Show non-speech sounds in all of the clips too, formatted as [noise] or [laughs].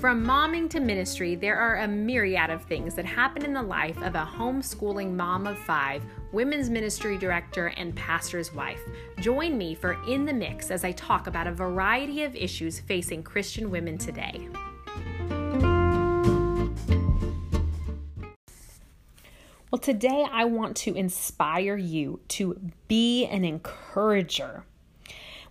From momming to ministry, there are a myriad of things that happen in the life of a homeschooling mom of five, women's ministry director, and pastor's wife. Join me for In the Mix as I talk about a variety of issues facing Christian women today. Well, today I want to inspire you to be an encourager.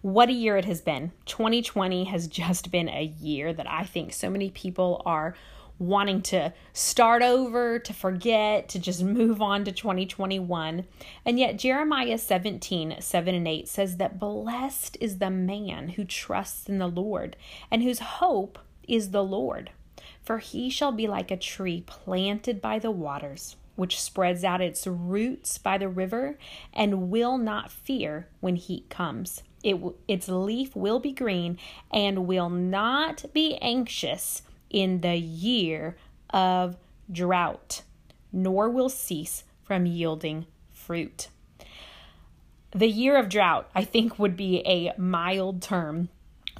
What a year it has been. 2020 has just been a year that I think so many people are wanting to start over, to forget, to just move on to 2021. And yet, Jeremiah 17, 7 and 8 says that blessed is the man who trusts in the Lord and whose hope is the Lord. For he shall be like a tree planted by the waters, which spreads out its roots by the river and will not fear when heat comes it, its leaf will be green and will not be anxious in the year of drought, nor will cease from yielding fruit. The year of drought, I think, would be a mild term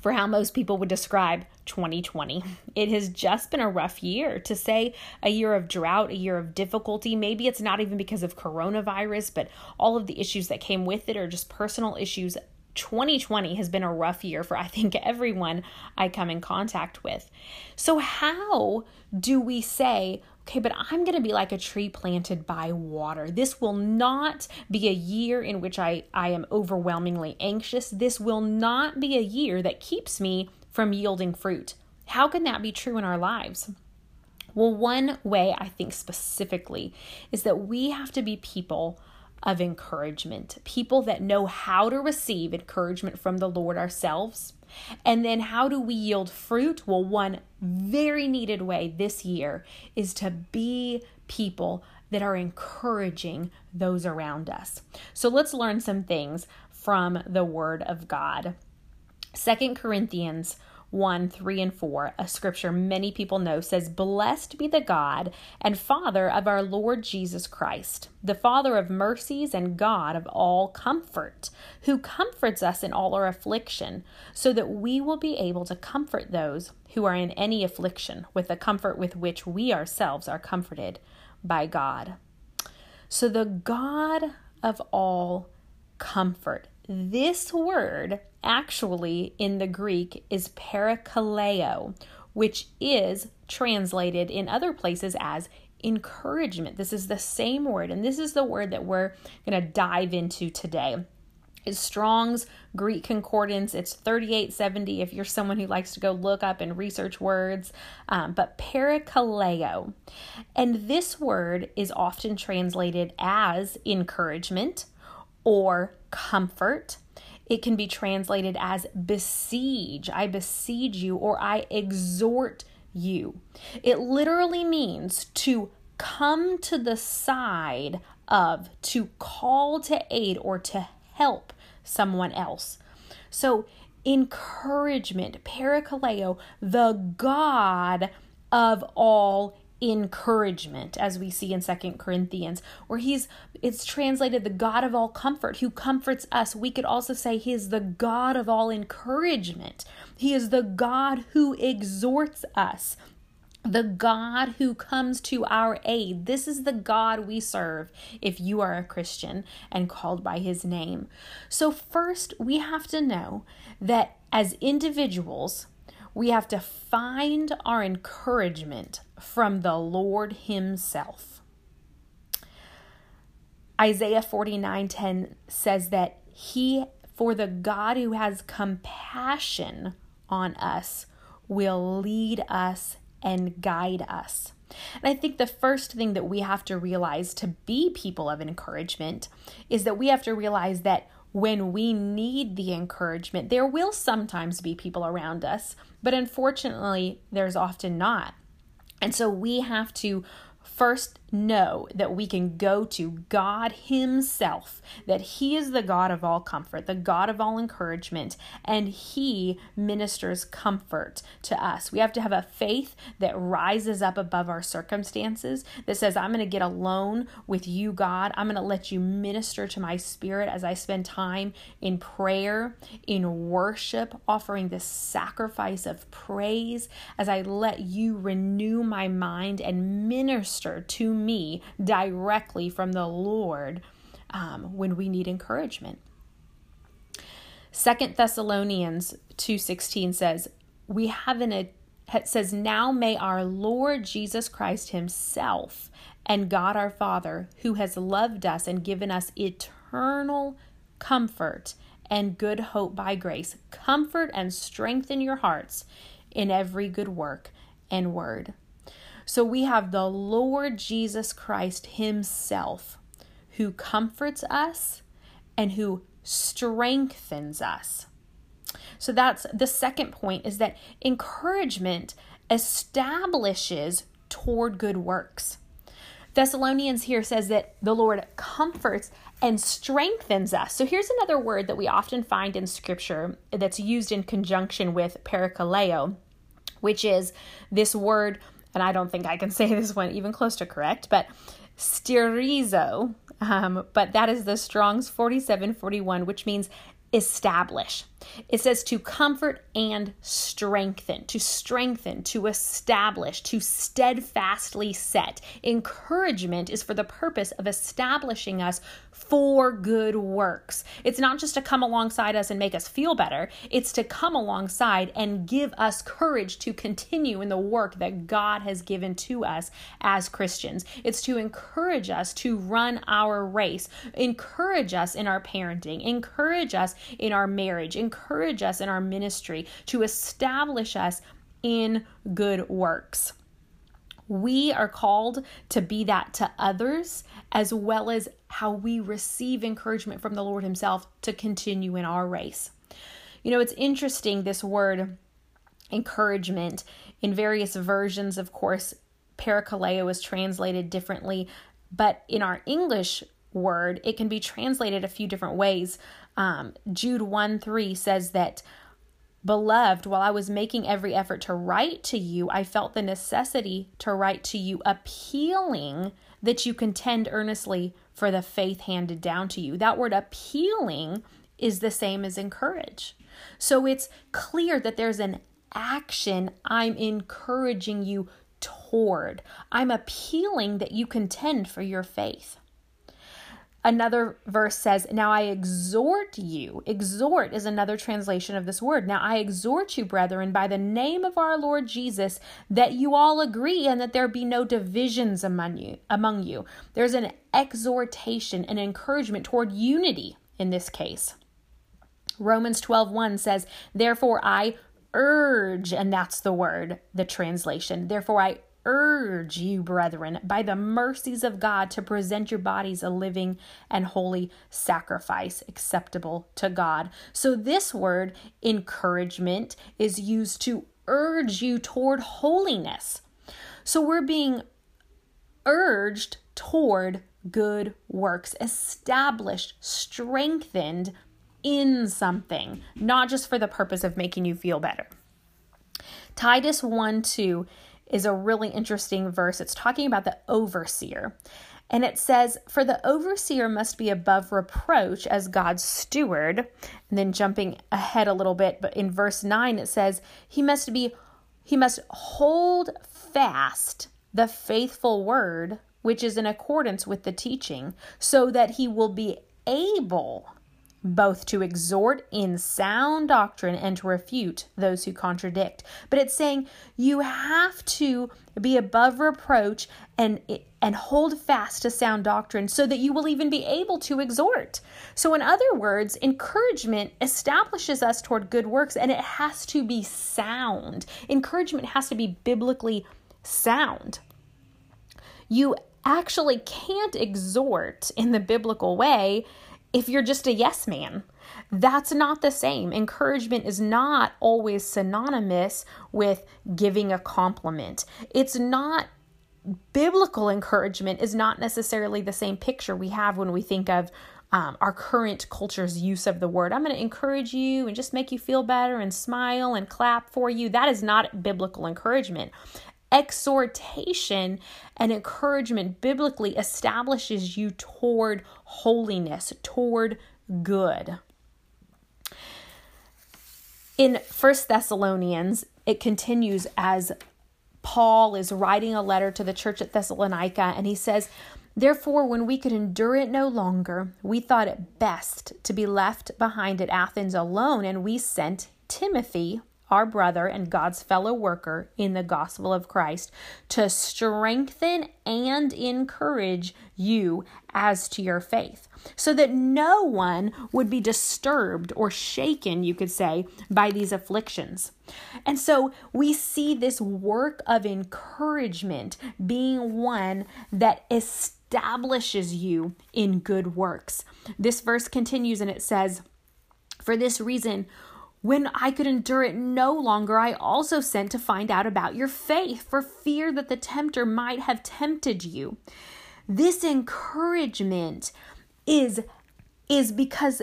for how most people would describe 2020. It has just been a rough year. To say a year of drought, a year of difficulty, maybe it's not even because of coronavirus, but all of the issues that came with it are just personal issues 2020 has been a rough year for I think everyone I come in contact with. So, how do we say, okay, but I'm going to be like a tree planted by water? This will not be a year in which I, I am overwhelmingly anxious. This will not be a year that keeps me from yielding fruit. How can that be true in our lives? Well, one way I think specifically is that we have to be people of encouragement, people that know how to receive encouragement from the Lord ourselves. And then, how do we yield fruit? Well, one very needed way this year is to be people that are encouraging those around us. So, let's learn some things from the Word of God. Second Corinthians 1 3 and 4, a scripture many people know, says, Blessed be the God and Father of our Lord Jesus Christ, the Father of mercies and God of all comfort, who comforts us in all our affliction, so that we will be able to comfort those who are in any affliction with the comfort with which we ourselves are comforted by God. So, the God of all comfort this word actually in the Greek is parakaleo, which is translated in other places as encouragement. This is the same word, and this is the word that we're going to dive into today. It's Strong's Greek Concordance. It's 3870 if you're someone who likes to go look up and research words. Um, but parakaleo. And this word is often translated as encouragement or comfort. It can be translated as besiege. I besiege you or I exhort you. It literally means to come to the side of, to call to aid or to help someone else. So, encouragement, parakaleo, the God of all encouragement as we see in Second Corinthians where he's it's translated the God of all comfort who comforts us we could also say he is the God of all encouragement he is the God who exhorts us the God who comes to our aid. This is the God we serve if you are a Christian and called by his name. So, first, we have to know that as individuals, we have to find our encouragement from the Lord Himself. Isaiah 49:10 says that he for the God who has compassion on us will lead us and guide us. And I think the first thing that we have to realize to be people of encouragement is that we have to realize that when we need the encouragement, there will sometimes be people around us, but unfortunately, there's often not. And so we have to first know that we can go to God Himself, that He is the God of all comfort, the God of all encouragement, and He ministers comfort to us. We have to have a faith that rises up above our circumstances, that says, I'm going to get alone with you, God. I'm going to let you minister to my spirit as I spend time in prayer, in worship, offering this sacrifice of praise, as I let you renew my mind and minister to me directly from the Lord um, when we need encouragement. Second Thessalonians 2:16 says, "We have an it says, Now may our Lord Jesus Christ Himself and God our Father, who has loved us and given us eternal comfort and good hope by grace, comfort and strengthen your hearts in every good work and word. So we have the Lord Jesus Christ Himself who comforts us and who strengthens us. So that's the second point is that encouragement establishes toward good works. Thessalonians here says that the Lord comforts and strengthens us. So here's another word that we often find in scripture that's used in conjunction with parakaleo, which is this word and I don't think I can [laughs] say this one even close to correct, but stirizo, um, but that is the Strong's 4741, which means establish. It says to comfort and strengthen, to strengthen, to establish, to steadfastly set. Encouragement is for the purpose of establishing us for good works. It's not just to come alongside us and make us feel better, it's to come alongside and give us courage to continue in the work that God has given to us as Christians. It's to encourage us to run our race, encourage us in our parenting, encourage us in our marriage, us in our ministry, to establish us in good works. We are called to be that to others, as well as how we receive encouragement from the Lord Himself to continue in our race. You know, it's interesting this word encouragement in various versions, of course, parakaleo is translated differently, but in our English word, it can be translated a few different ways. Um, Jude 1 3 says that Beloved, while I was making every effort to write to you, I felt the necessity to write to you, appealing that you contend earnestly for the faith handed down to you. That word appealing is the same as encourage. So it's clear that there's an action I'm encouraging you toward. I'm appealing that you contend for your faith. Another verse says, Now I exhort you. Exhort is another translation of this word. Now I exhort you, brethren, by the name of our Lord Jesus, that you all agree and that there be no divisions among you. Among you. There's an exhortation, an encouragement toward unity in this case. Romans 12:1 says, Therefore I urge, and that's the word, the translation. Therefore I urge you, brethren, by the mercies of God, to present your bodies a living and holy sacrifice acceptable to God. So, this word, encouragement, is used to urge you toward holiness. So, we're being urged toward good works, established, strengthened in something, not just for the purpose of making you feel better. Titus 1 2 is a really interesting verse. It's talking about the overseer. And it says, For the overseer must be above reproach as God's steward. And then jumping ahead a little bit, but in verse 9 it says, He must be, he must hold fast the faithful word which is in accordance with the teaching, so that he will be able both to exhort in sound doctrine and to refute those who contradict. But it's saying you have to be above reproach and and hold fast to sound doctrine so that you will even be able to exhort. So in other words, encouragement establishes us toward good works and it has to be sound. Encouragement has to be biblically sound. You actually can't exhort in the biblical way if you're just a yes man. That's not the same. Encouragement is not always synonymous with giving a compliment. It's not biblical encouragement is not necessarily the same picture we have when we think of um, our current culture's use of the word. I'm going to encourage you and just make you feel better and smile and clap for you. That is not biblical encouragement. Exhortation and encouragement biblically establishes you toward holiness, toward good. In First Thessalonians, it continues as Paul is writing a letter to the church at Thessalonica, and he says, Therefore, when we could endure it no longer, we thought it best to be left behind at Athens alone, and we sent Timothy, our brother and God's fellow worker in the gospel of Christ, to strengthen and encourage you as to your faith, so that no one would be disturbed or shaken, you could say, by these afflictions. And so we see this work of encouragement being one that establishes you in good works. This verse continues and it says, For this reason, when I could endure it no longer, I also sent to find out about your faith, for fear that the tempter might have tempted you. This encouragement is, is because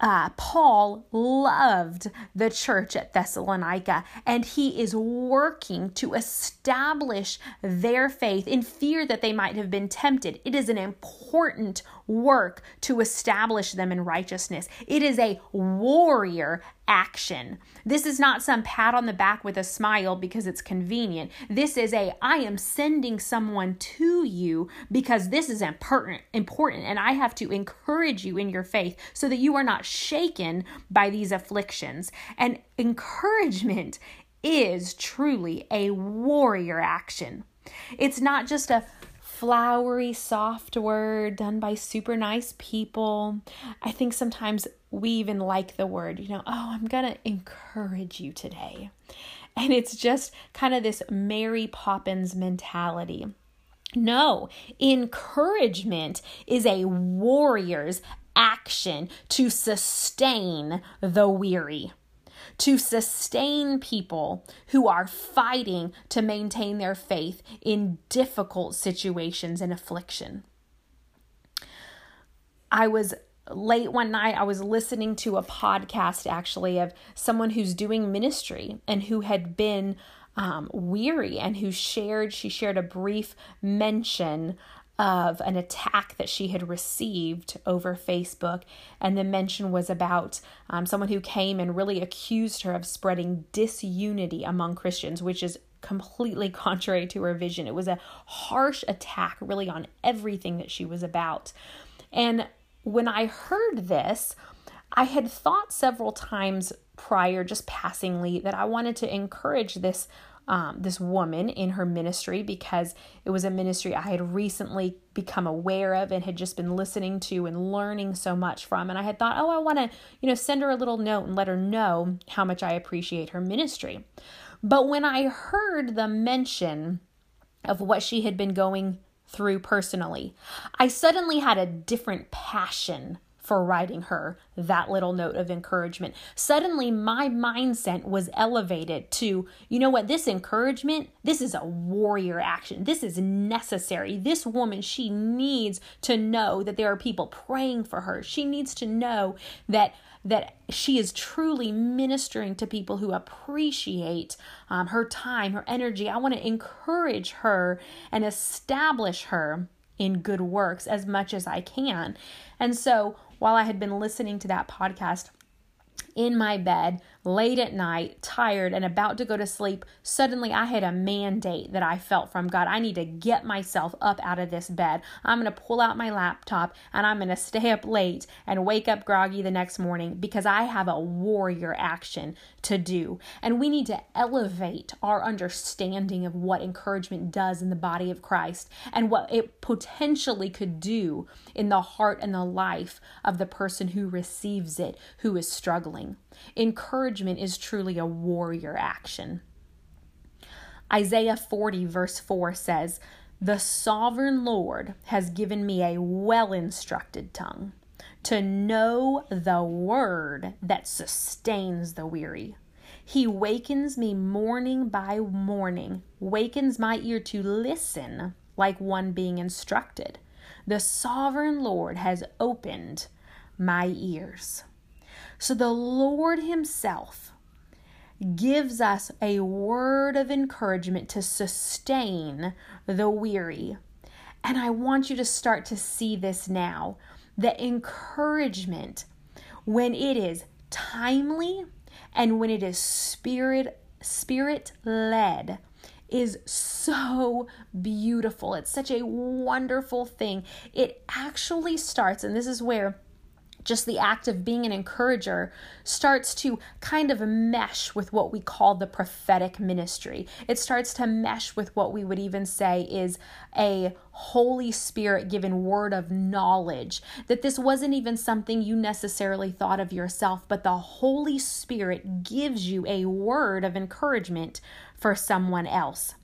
uh, Paul loved the church at Thessalonica and he is working to establish their faith in fear that they might have been tempted. It is an important work to establish them in righteousness. It is a warrior action. This is not some pat on the back with a smile because it's convenient. This is a I am sending someone to you because this is important important and I have to encourage you in your faith so that you are not shaken by these afflictions. And encouragement is truly a warrior action. It's not just a flowery, soft word done by super nice people. I think sometimes we even like the word, you know, oh, I'm going to encourage you today. And it's just kind of this Mary Poppins mentality. No, encouragement is a warrior's action to sustain the weary to sustain people who are fighting to maintain their faith in difficult situations and affliction. I was late one night, I was listening to a podcast actually of someone who's doing ministry and who had been um, weary and who shared, she shared a brief mention of an attack that she had received over Facebook. And the mention was about um, someone who came and really accused her of spreading disunity among Christians, which is completely [laughs] contrary to her vision. It was a harsh attack, really, on everything that she was about. And when I heard this, I had thought several times prior, just passingly, that I wanted to encourage this um, this woman in her ministry because it was a ministry I had recently become aware of and had just been listening to and learning so much from. And I had thought, oh, I want to, you know, send her a little note and let her know how much I appreciate her ministry. But when I heard the mention of what she had been going through personally, I suddenly had a different passion for writing her that little note of encouragement. Suddenly, my mindset was elevated to, you know what, this encouragement, this is a warrior action. This is necessary. This woman, she needs to know that there are people praying for her. She needs to know that that she is truly ministering to people who appreciate um, her time, her energy. I want to encourage her and establish her in good works as much as I can. And so while I had been listening to that podcast in my bed, late at night, tired, and about to go to sleep, suddenly I had a mandate that I felt from God. I need to get myself up out of this bed. I'm going to pull out my laptop and I'm going to stay up late and wake up groggy the next morning because I have a warrior action to do. And we need to elevate our understanding of what encouragement does in the body of Christ and what it potentially could do in the heart and the life of the person who receives it, who is struggling. Encouragement is truly a warrior action. Isaiah 40, verse 4 says, The sovereign Lord has given me a well instructed tongue to know the word that sustains the weary. He wakens me morning by morning, wakens my ear to listen like one being instructed. The sovereign Lord has opened my ears. So the Lord Himself gives us a word of encouragement to sustain the weary. And I want you to start to see this now. The encouragement, when it is timely and when it is spirit spirit led, is so beautiful. It's such a wonderful thing. It actually starts, and this is where just the act of being an encourager starts to kind of mesh with what we call the prophetic ministry. It starts to mesh with what we would even say is a Holy Spirit given word of knowledge. That this wasn't even something you necessarily thought of yourself, but the Holy Spirit gives you a word of encouragement for someone else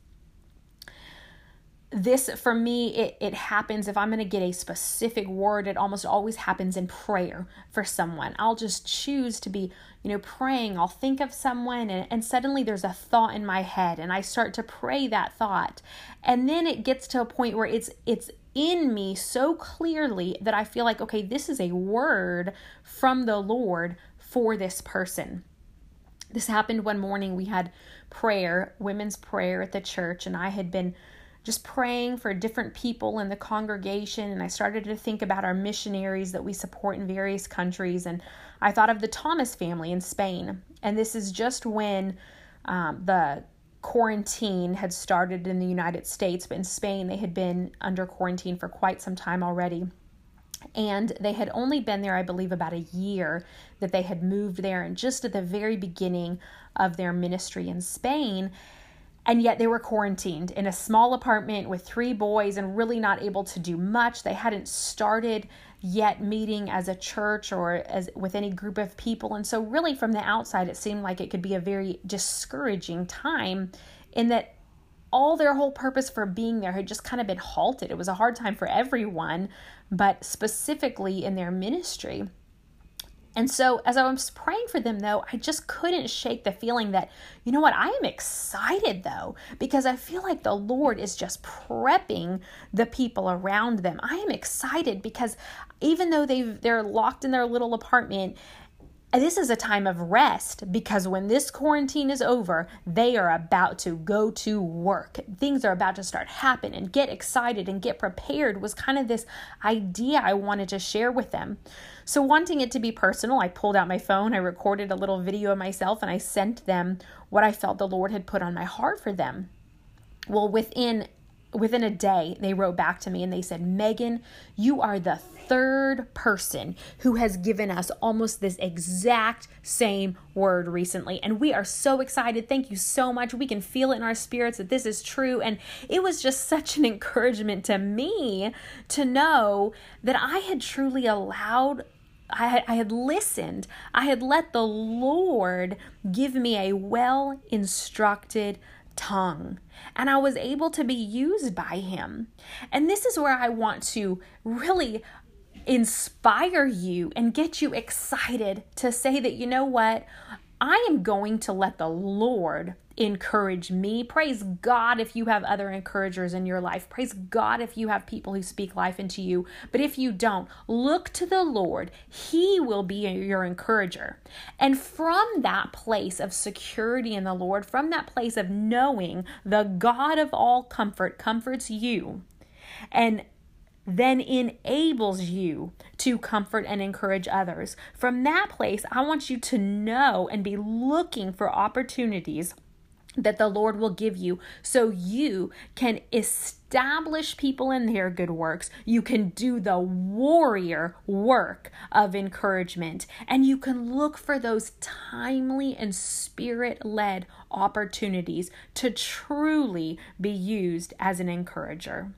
this for me it, it happens if i'm going to get a specific word it almost always happens in prayer for someone. I'll just choose to be you know praying. I'll think of someone and, and suddenly there's a thought in my head and i start to pray that thought. And then it gets to a point where it's it's in me so clearly that i feel like okay this is a word from the lord for this person. This happened one morning. We had prayer women's prayer at the church and i had been just praying for different people in the congregation. And I started to think about our missionaries that we support in various countries. And I thought of the Thomas family in Spain. And this is just when um, the quarantine had started in the United States, but in Spain, they had been under quarantine for quite some time already. And they had only been there, I believe, about a year that they had moved there, and just at the very beginning of their ministry in Spain and yet they were quarantined in a small apartment with three boys and really not able to do much. They hadn't started yet meeting as a church or as with any group of people. And so really from the outside it seemed like it could be a very discouraging time in that all their whole purpose for being there had just kind of been halted. It was a hard time for everyone, but specifically in their ministry. And so, as I was praying for them, though, I just couldn't shake the feeling that, you know what, I am excited, though, because I feel like the Lord is just prepping the people around them. I am excited because even though they they're locked in their little apartment this is a time of rest because when this quarantine is over, they are about to go to work. Things are about to start happen and get excited and get prepared was kind of this idea I wanted to share with them. So wanting it to be personal, I pulled out my phone, I recorded a little video of myself and I sent them what I felt the Lord had put on my heart for them. Well, within within a day, they wrote back to me and they said, Megan, you are the third person who has given us almost this exact same word recently. And we are so excited. Thank you so much. We can feel it in our spirits that this is true. And it was just [laughs] such an encouragement to me to know that I had truly allowed I had, listened. I had let the Lord give me a well instructed tongue and I was able to be used by him. And this is where I want to really inspire you and get you excited to say that, you know what? I am going to let the Lord encourage me. Praise God if you have other encouragers in your life. Praise God if you have people who speak life into you. But if you don't, look to the Lord. He will be your encourager. And from that place of security in the Lord, from that place of knowing the God of all comfort comforts you, and then enables you to comfort and encourage others. From that place, I want you to know and be looking for opportunities that the Lord will give you so you can establish people in their good works. You can do the warrior work of encouragement and you can look for those timely and spirit led opportunities to truly be used as an encourager.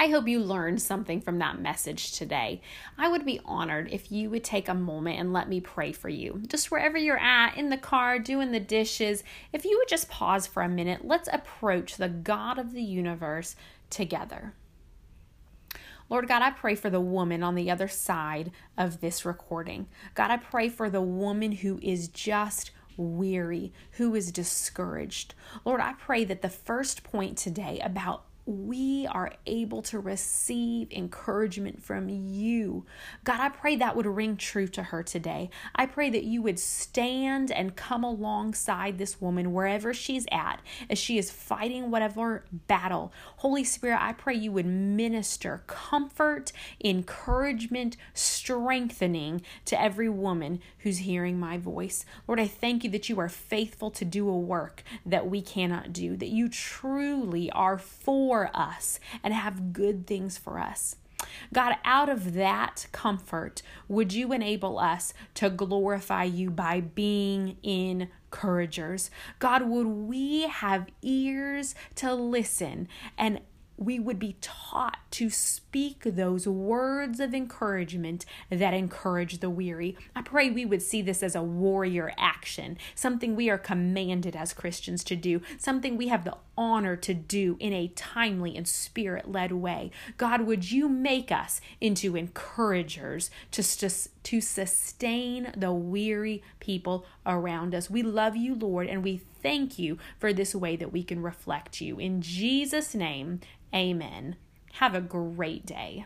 I hope you learned something from that message today. I would be honored if you would take a moment and let me pray for you. Just wherever you're at, in the car, doing the dishes, if you would just pause for a minute, let's approach the God of the universe together. Lord God, I pray for the woman on the other side of this recording. God, I pray for the woman who is just weary, who is discouraged. Lord, I pray that the first point today about we are able to receive encouragement from you. God, I pray that would ring true to her today. I pray that you would stand and come alongside this woman wherever she's at as she is fighting whatever battle. Holy Spirit, I pray you would minister comfort, encouragement, strengthening to every woman who's hearing my voice. Lord, I thank you that you are faithful to do a work that we cannot do, that you truly are for for us and have good things for us. God, out of that comfort, would you enable us to glorify you by being encouragers? God, would we have ears to listen and we would be taught to speak those words of encouragement that encourage the weary. I pray we would see this as a warrior action, something we are commanded as Christians to do, something we have the honor to do in a timely and spirit led way. God, would you make us into encouragers to, to, to sustain the weary people around us? We love you, Lord, and we thank you for this way that we can reflect you. In Jesus' name, Amen. Have a great day.